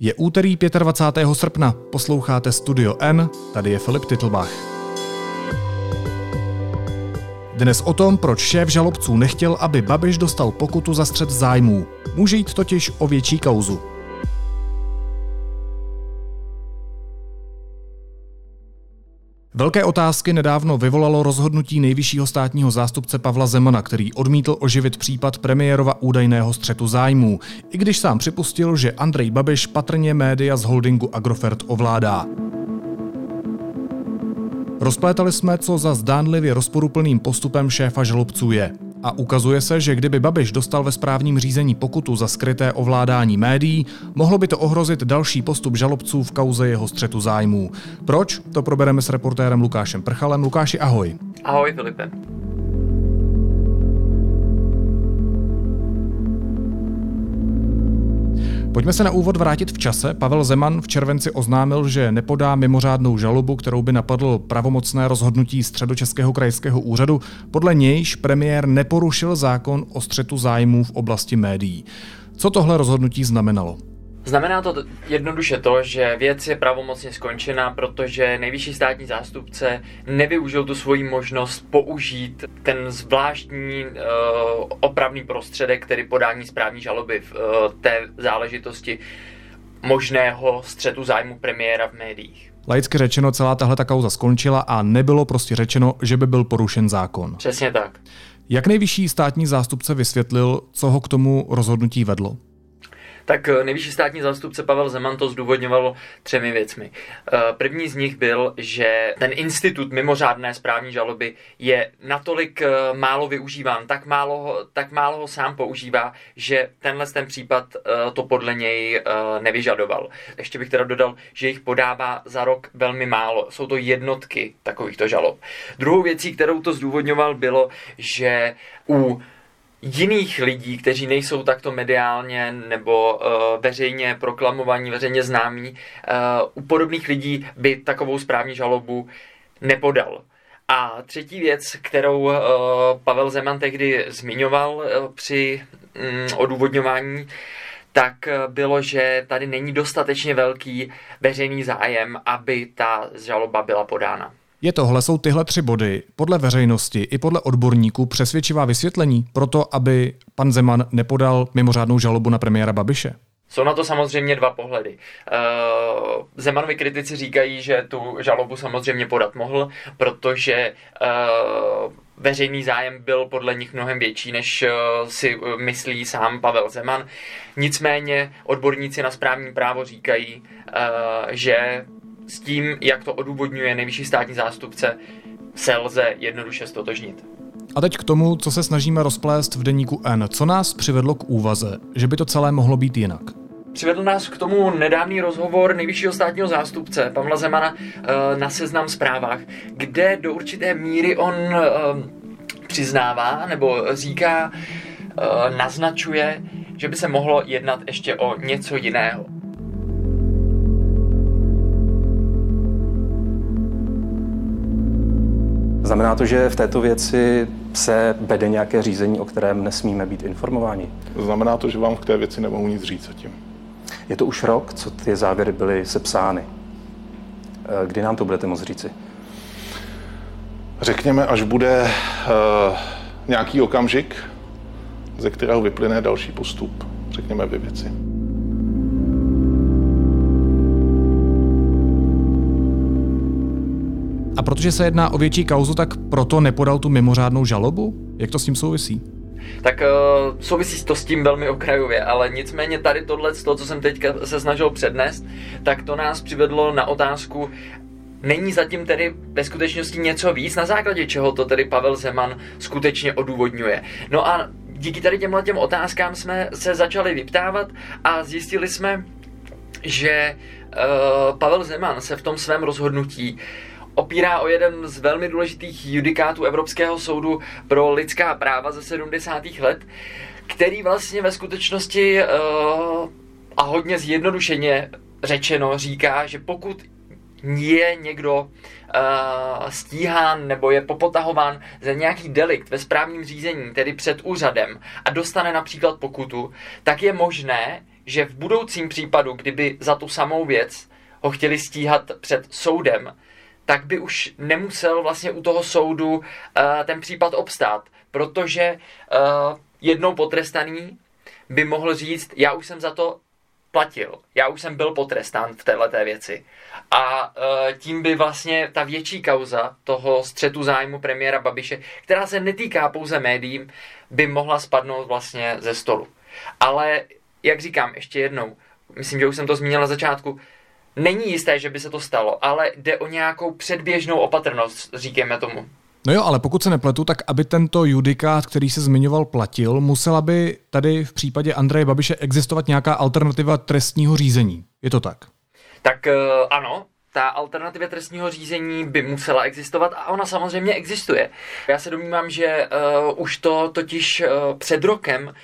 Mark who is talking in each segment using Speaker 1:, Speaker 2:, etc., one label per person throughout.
Speaker 1: Je úterý 25. srpna, posloucháte Studio N, tady je Filip Titlbach. Dnes o tom, proč šéf žalobců nechtěl, aby Babiš dostal pokutu za střed zájmů. Může jít totiž o větší kauzu. Velké otázky nedávno vyvolalo rozhodnutí nejvyššího státního zástupce Pavla Zemana, který odmítl oživit případ premiérova údajného střetu zájmů, i když sám připustil, že Andrej Babiš patrně média z holdingu Agrofert ovládá. Rozplétali jsme, co za zdánlivě rozporuplným postupem šéfa žalobců je. A ukazuje se, že kdyby Babiš dostal ve správním řízení pokutu za skryté ovládání médií, mohlo by to ohrozit další postup žalobců v kauze jeho střetu zájmů. Proč? To probereme s reportérem Lukášem Prchalem. Lukáši, ahoj.
Speaker 2: Ahoj, Filipe.
Speaker 1: Pojďme se na úvod vrátit v čase. Pavel Zeman v červenci oznámil, že nepodá mimořádnou žalobu, kterou by napadl pravomocné rozhodnutí středočeského krajského úřadu. Podle nějž premiér neporušil zákon o střetu zájmů v oblasti médií. Co tohle rozhodnutí znamenalo?
Speaker 2: Znamená to jednoduše to, že věc je pravomocně skončena, protože nejvyšší státní zástupce nevyužil tu svoji možnost použít ten zvláštní uh, opravný prostředek, který podání správní žaloby v uh, té záležitosti možného střetu zájmu premiéra v médiích.
Speaker 1: Laicky řečeno, celá tahle ta kauza skončila a nebylo prostě řečeno, že by byl porušen zákon.
Speaker 2: Přesně tak.
Speaker 1: Jak nejvyšší státní zástupce vysvětlil, co ho k tomu rozhodnutí vedlo?
Speaker 2: Tak eh, nejvyšší státní zástupce Pavel Zeman to zdůvodňoval třemi věcmi. Eh, první z nich byl, že ten institut mimořádné správní žaloby je natolik eh, málo využíván, tak málo, tak málo ho sám používá, že tenhle ten případ to podle něj nevyžadoval. Ještě bych teda dodal, že jich podává za rok velmi málo. Jsou to jednotky takovýchto žalob. Druhou věcí, kterou to zdůvodňoval, bylo, že u jiných lidí, kteří nejsou takto mediálně nebo uh, veřejně proklamovaní, veřejně známí, uh, u podobných lidí by takovou správní žalobu nepodal. A třetí věc, kterou uh, Pavel Zeman tehdy zmiňoval uh, při um, odůvodňování, tak bylo, že tady není dostatečně velký veřejný zájem, aby ta žaloba byla podána.
Speaker 1: Je tohle, jsou tyhle tři body podle veřejnosti i podle odborníků přesvědčivá vysvětlení pro to, aby pan Zeman nepodal mimořádnou žalobu na premiéra Babiše?
Speaker 2: Jsou na to samozřejmě dva pohledy. Uh, Zemanovi kritici říkají, že tu žalobu samozřejmě podat mohl, protože uh, veřejný zájem byl podle nich mnohem větší, než uh, si myslí sám Pavel Zeman. Nicméně odborníci na správní právo říkají, že s tím, jak to odůvodňuje nejvyšší státní zástupce, se lze jednoduše stotožnit.
Speaker 1: A teď k tomu, co se snažíme rozplést v deníku N. Co nás přivedlo k úvaze, že by to celé mohlo být jinak?
Speaker 2: Přivedl nás k tomu nedávný rozhovor nejvyššího státního zástupce Pavla Zemana eh, na seznam zprávách, kde do určité míry on eh, přiznává nebo říká, eh, naznačuje, že by se mohlo jednat ještě o něco jiného.
Speaker 3: Znamená to, že v této věci se vede nějaké řízení, o kterém nesmíme být informováni?
Speaker 4: Znamená to, že vám k té věci nemohu nic říct zatím.
Speaker 3: Je to už rok, co ty závěry byly sepsány. Eh, kdy nám to budete moct říci?
Speaker 4: Řekněme, až bude uh, nějaký okamžik, ze kterého vyplyne další postup, řekněme, ve věci.
Speaker 1: A protože se jedná o větší kauzu, tak proto nepodal tu mimořádnou žalobu? Jak to s tím souvisí?
Speaker 2: Tak uh, souvisí to s tím velmi okrajově, ale nicméně tady tohle, to, co jsem teď se snažil přednést, tak to nás přivedlo na otázku, Není zatím tedy ve skutečnosti něco víc, na základě čeho to tedy Pavel Zeman skutečně odůvodňuje. No a díky tady těmhle těm otázkám jsme se začali vyptávat a zjistili jsme, že uh, Pavel Zeman se v tom svém rozhodnutí opírá o jeden z velmi důležitých judikátů Evropského soudu pro lidská práva ze 70. let, který vlastně ve skutečnosti uh, a hodně zjednodušeně řečeno říká, že pokud je někdo uh, stíhán nebo je popotahován za nějaký delikt ve správním řízení, tedy před úřadem a dostane například pokutu, tak je možné, že v budoucím případu, kdyby za tu samou věc ho chtěli stíhat před soudem, tak by už nemusel vlastně u toho soudu uh, ten případ obstát, protože uh, jednou potrestaný by mohl říct, já už jsem za to platil, já už jsem byl potrestán v této věci. A uh, tím by vlastně ta větší kauza toho střetu zájmu premiéra Babiše, která se netýká pouze médiím, by mohla spadnout vlastně ze stolu. Ale, jak říkám ještě jednou, myslím, že už jsem to zmínil na začátku, není jisté, že by se to stalo, ale jde o nějakou předběžnou opatrnost, říkáme tomu.
Speaker 1: No jo, ale pokud se nepletu, tak aby tento judikát, který se zmiňoval, platil, musela by tady v případě Andreje Babiše existovat nějaká alternativa trestního řízení. Je to tak?
Speaker 2: Tak uh, ano, ta alternativa trestního řízení by musela existovat a ona samozřejmě existuje. Já se domnívám, že uh, už to totiž uh, před rokem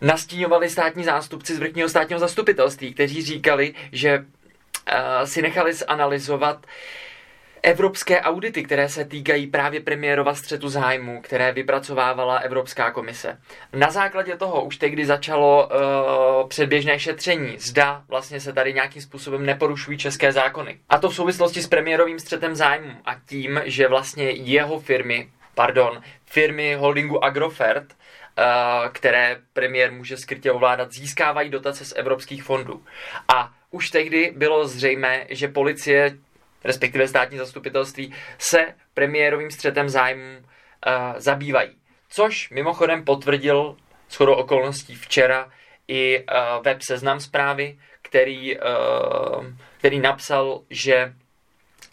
Speaker 2: nastíňovali státní zástupci z vrchního státního zastupitelství, kteří říkali, že si nechali zanalizovat evropské audity, které se týkají právě premiérova střetu zájmu, které vypracovávala Evropská komise. Na základě toho už tehdy začalo uh, předběžné šetření. Zda vlastně se tady nějakým způsobem neporušují české zákony. A to v souvislosti s premiérovým střetem zájmu a tím, že vlastně jeho firmy, pardon, firmy holdingu Agrofert, uh, které premiér může skrytě ovládat, získávají dotace z evropských fondů. A už tehdy bylo zřejmé, že policie respektive státní zastupitelství, se premiérovým střetem zájmu uh, zabývají. Což mimochodem potvrdil shodou okolností včera i uh, web Seznam zprávy, který, uh, který napsal, že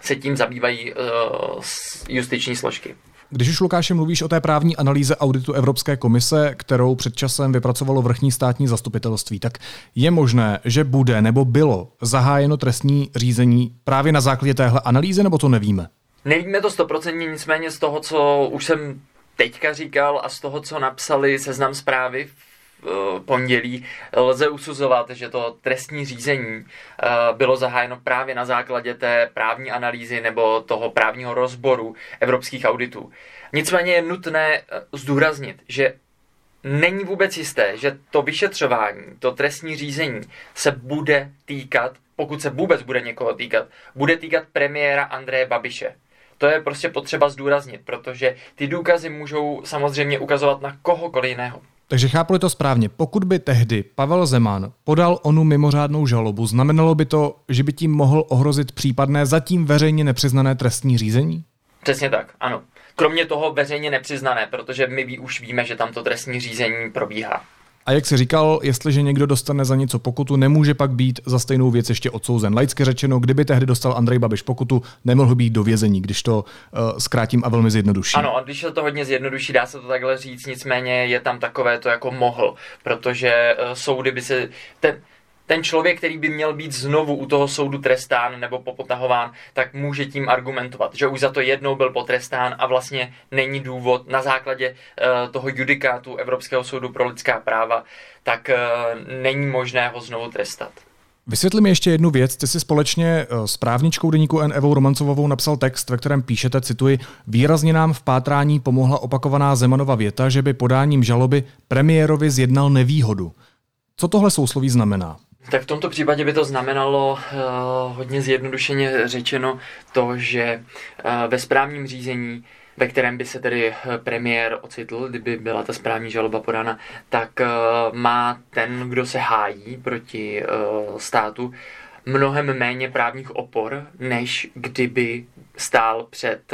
Speaker 2: se tím zabývají uh, justiční složky.
Speaker 1: Když už Lukáši mluvíš o té právní analýze auditu Evropské komise, kterou před časem vypracovalo vrchní státní zastupitelství, tak je možné, že bude nebo bylo zahájeno trestní řízení právě na základě téhle analýzy, nebo to nevíme?
Speaker 2: Nevíme to stoprocentně, nicméně z toho, co už jsem teďka říkal a z toho, co napsali seznam zprávy pondělí, lze usuzovat, že to trestní řízení eh, bylo zahájeno právě na základě té právní analýzy nebo toho právního rozboru evropských auditů. Nicméně je nutné eh, zdůraznit, že není vůbec jisté, že to vyšetřování, to trestní řízení se bude týkat, pokud se vůbec bude někoho týkat, bude týkat premiéra Andreje Babiše. To je prostě potřeba zdůraznit, protože ty důkazy můžou samozřejmě ukazovat na kohokoliv jiného.
Speaker 1: Takže chápu to správně. Pokud by tehdy Pavel Zeman podal onu mimořádnou žalobu, znamenalo by to, že by tím mohl ohrozit případné zatím veřejně nepřiznané trestní řízení?
Speaker 2: Přesně tak, ano. Kromě toho veřejně nepřiznané, protože my už víme, že tam to trestní řízení probíhá.
Speaker 1: A jak si říkal, jestliže někdo dostane za něco pokutu, nemůže pak být za stejnou věc ještě odsouzen. Laicky řečeno, kdyby tehdy dostal Andrej Babiš pokutu, nemohl být do vězení, když to uh, zkrátím a velmi zjednoduším.
Speaker 2: Ano, a když se to hodně zjednoduší, dá se to takhle říct, nicméně je tam takové to jako mohl, protože uh, soudy by se... Ten, ten člověk, který by měl být znovu u toho soudu trestán nebo popotahován, tak může tím argumentovat, že už za to jednou byl potrestán a vlastně není důvod na základě uh, toho judikátu Evropského soudu pro lidská práva, tak uh, není možné ho znovu trestat.
Speaker 1: Vysvětli mi ještě jednu věc. Ty si společně eh, s právničkou deníku N. Evou Romancovou napsal text, ve kterém píšete, cituji, výrazně nám v pátrání pomohla opakovaná Zemanova věta, že by podáním žaloby premiérovi zjednal nevýhodu. Co tohle sousloví znamená?
Speaker 2: Tak v tomto případě by to znamenalo uh, hodně zjednodušeně řečeno to, že uh, ve správním řízení ve kterém by se tedy eh, premiér ocitl, kdyby byla ta správní žaloba podána, tak má ten, kdo se hájí proti státu, mnohem méně právních opor, než kdyby stál před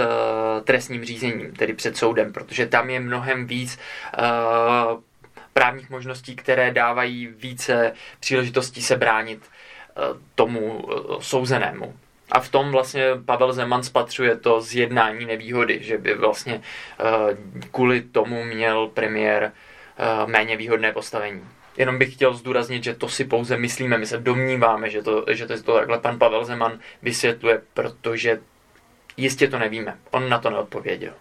Speaker 2: trestním řízením, tedy před soudem, protože tam je mnohem víc právních možností, které dávají více příležitostí se bránit eh, tomu eh, souzenému. A v tom vlastně Pavel Zeman spatřuje to zjednání nevýhody, že by vlastně eh, kvůli tomu měl premiér méně výhodné postavení. Jenom bych chtěl zdůraznit, že to si pouze myslíme, my se domníváme, že to, že to, to takhle pan Pavel Zeman vysvětluje, protože jistě to nevíme. On na to neodpověděl.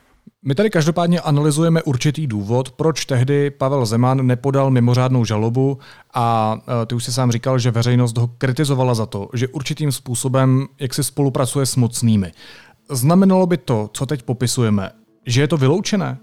Speaker 1: My tady každopádně analyzujeme určitý důvod, proč tehdy Pavel Zeman nepodal mimořádnou žalobu a e, ty už si sám říkal, že veřejnost ho kritizovala za to, že určitým způsobem jak si spolupracuje s mocnými. Znamenalo by to, co teď popisujeme, že je to vyloučené?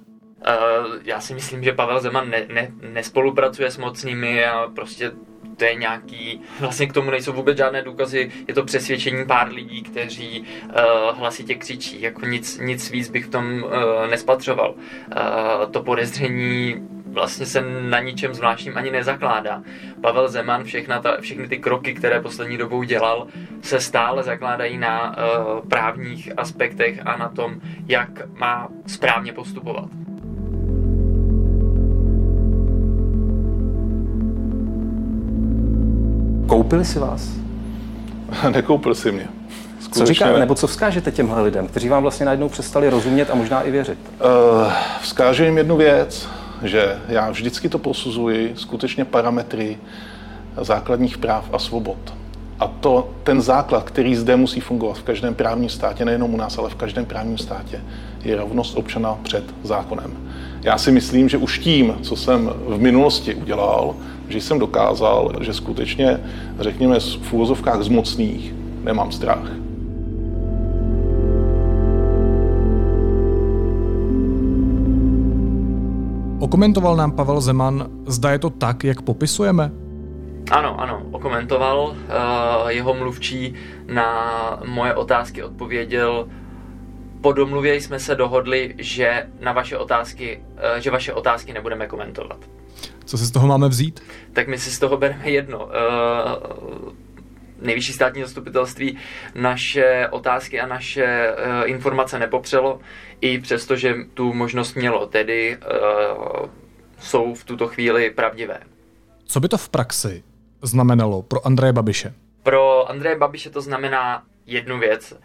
Speaker 2: Já si myslím, že Pavel Zeman ne, ne, nespolupracuje s mocnými a prostě to je nějaký, vlastně k tomu nejsou vůbec žádné důkazy, je to přesvědčení pár lidí, kteří uh, hlasitě křičí, jako nic, nic víc bych v tom uh, nespatřoval. Uh, to podezření vlastně se na ničem zvláštním ani nezakládá. Pavel Zeman, všechna ta, všechny ty kroky, které poslední dobou dělal, se stále zakládají na uh, právních aspektech a na tom, jak má správně postupovat.
Speaker 3: Koupili si vás?
Speaker 4: Nekoupil si mě.
Speaker 3: Skutečně co říká, nebo co vzkážete těmhle lidem, kteří vám vlastně najednou přestali rozumět a možná i věřit?
Speaker 4: Uh, vzkážu jim jednu věc, že já vždycky to posuzuji skutečně parametry základních práv a svobod. A to, ten základ, který zde musí fungovat v každém právním státě, nejenom u nás, ale v každém právním státě, je rovnost občana před zákonem. Já si myslím, že už tím, co jsem v minulosti udělal, že jsem dokázal, že skutečně, řekněme, v úvozovkách z mocných nemám strach.
Speaker 1: Okomentoval nám Pavel Zeman, zda je to tak, jak popisujeme?
Speaker 2: Ano, ano, okomentoval. Uh, jeho mluvčí na moje otázky odpověděl. Po domluvě jsme se dohodli, že na vaše otázky, uh, že vaše otázky nebudeme komentovat.
Speaker 1: Co si z toho máme vzít?
Speaker 2: Tak my si z toho bereme jedno. Uh, nejvyšší státní zastupitelství naše otázky a naše uh, informace nepopřelo, i přesto, že tu možnost mělo, tedy uh, jsou v tuto chvíli pravdivé.
Speaker 1: Co by to v praxi znamenalo pro Andreje Babiše?
Speaker 2: Pro Andreje Babiše to znamená jednu věc, uh,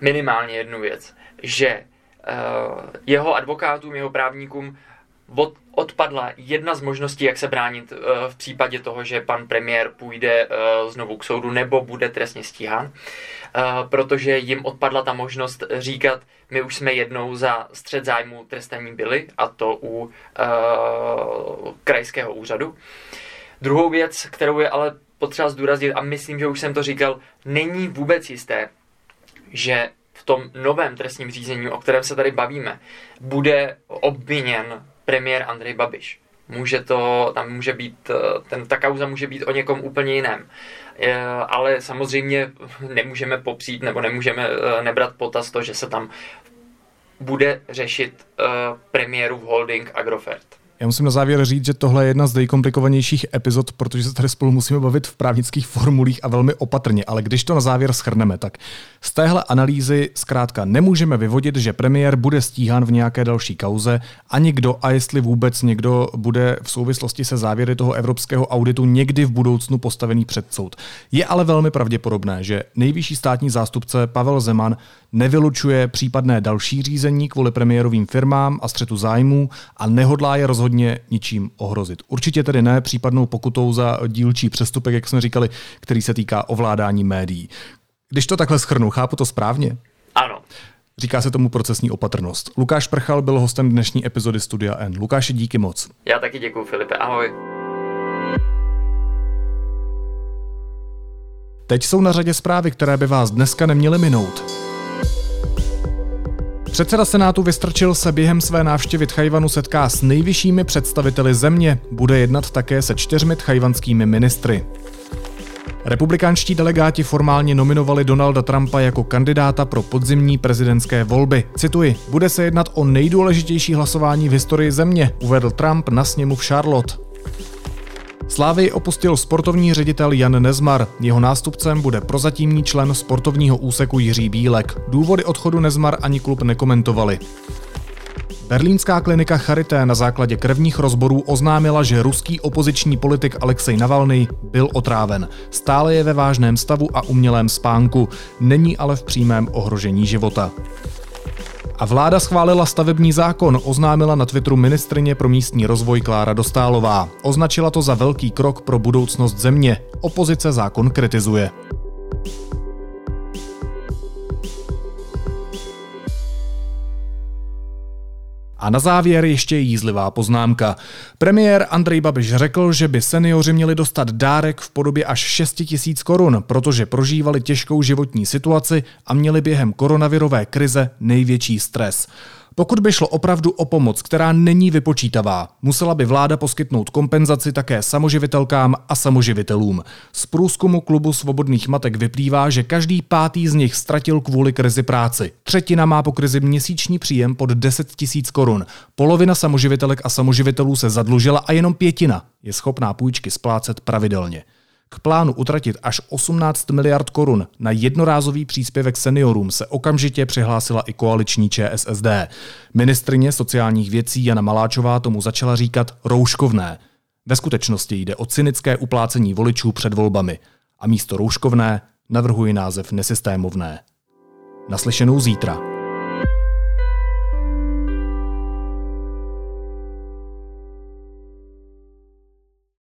Speaker 2: minimálně jednu věc, že uh, jeho advokátům, jeho právníkům od, odpadla jedna z možností, jak se bránit uh, v případě toho, že pan premiér půjde znovu k soudu nebo bude trestně stíhán, protože jim odpadla ta možnost říkat, my už jsme jednou za střed zájmu trestaní byli, a to u krajského úřadu. Druhou věc, kterou je ale potřeba zdůraznit, a myslím, že už jsem to říkal, není vůbec jisté, že v tom novém trestním řízení, o kterém se tady bavíme, bude obviněn premiér Andrej Babiš. Může to, tam může být, eh, ten, ta kauza může být o někom úplně jiném. E, ale samozřejmě nemůžeme popřít nebo nemůžeme e, nebrat potaz to, že se tam bude řešit premiéru v holding Agrofert.
Speaker 1: Já musím na závěr říct, že tohle je jedna z nejkomplikovanějších epizod, protože se tady spolu musíme bavit v právnických formulích a velmi opatrně. Ale když to na závěr schrneme, tak z téhle analýzy zkrátka nemůžeme vyvodit, že premiér bude stíhán v nějaké další kauze, ani kdo a jestli vůbec někdo bude v souvislosti se závěry toho evropského auditu někdy v budoucnu postavený před soud. Je ale velmi pravděpodobné, že nejvyšší státní zástupce Pavel Zeman nevylučuje případné další řízení kvůli premiérovým firmám a střetu zájmů a nehodlá je rozhodně ničím ohrozit. Určitě tedy ne případnou pokutou za dílčí přestupek, jak jsme říkali, který se týká ovládání médií. Když to takhle schrnu, chápu to správně?
Speaker 2: Ano.
Speaker 1: Říká se tomu procesní opatrnost. Lukáš Prchal byl hostem dnešní epizody Studia N. Lukáši, díky moc.
Speaker 2: Já taky děkuji, Filipe. Ahoj.
Speaker 1: Teď jsou na řadě zprávy, které by vás dneska neměly minout. Předseda Senátu Vystrčil se během své návštěvy Tchajvanu setká s nejvyššími představiteli země. Bude jednat také se čtyřmi tchajvanskými ministry. Republikánští delegáti formálně nominovali Donalda Trumpa jako kandidáta pro podzimní prezidentské volby. Cituji, bude se jednat o nejdůležitější hlasování v historii země, uvedl Trump na sněmu v Charlotte. Slávy opustil sportovní ředitel Jan Nezmar. Jeho nástupcem bude prozatímní člen sportovního úseku Jiří Bílek. Důvody odchodu Nezmar ani klub nekomentovali. Berlínská klinika Charité na základě krevních rozborů oznámila, že ruský opoziční politik Alexej Navalny byl otráven. Stále je ve vážném stavu a umělém spánku, není ale v přímém ohrožení života. A vláda schválila stavební zákon, oznámila na Twitteru ministrině pro místní rozvoj Klára Dostálová. Označila to za velký krok pro budoucnost země. Opozice zákon kritizuje. A na závěr ještě jízlivá poznámka. Premiér Andrej Babiš řekl, že by seniori měli dostat dárek v podobě až 6 tisíc korun, protože prožívali těžkou životní situaci a měli během koronavirové krize největší stres. Pokud by šlo opravdu o pomoc, která není vypočítavá, musela by vláda poskytnout kompenzaci také samoživitelkám a samoživitelům. Z průzkumu klubu svobodných matek vyplývá, že každý pátý z nich ztratil kvůli krizi práci. Třetina má po krizi měsíční příjem pod 10 tisíc korun. Polovina samoživitelek a samoživitelů se zadlužila a jenom pětina je schopná půjčky splácet pravidelně. K plánu utratit až 18 miliard korun na jednorázový příspěvek seniorům se okamžitě přihlásila i koaliční ČSSD. Ministrině sociálních věcí Jana Maláčová tomu začala říkat rouškovné. Ve skutečnosti jde o cynické uplácení voličů před volbami. A místo rouškovné navrhuji název nesystémovné. Naslyšenou zítra.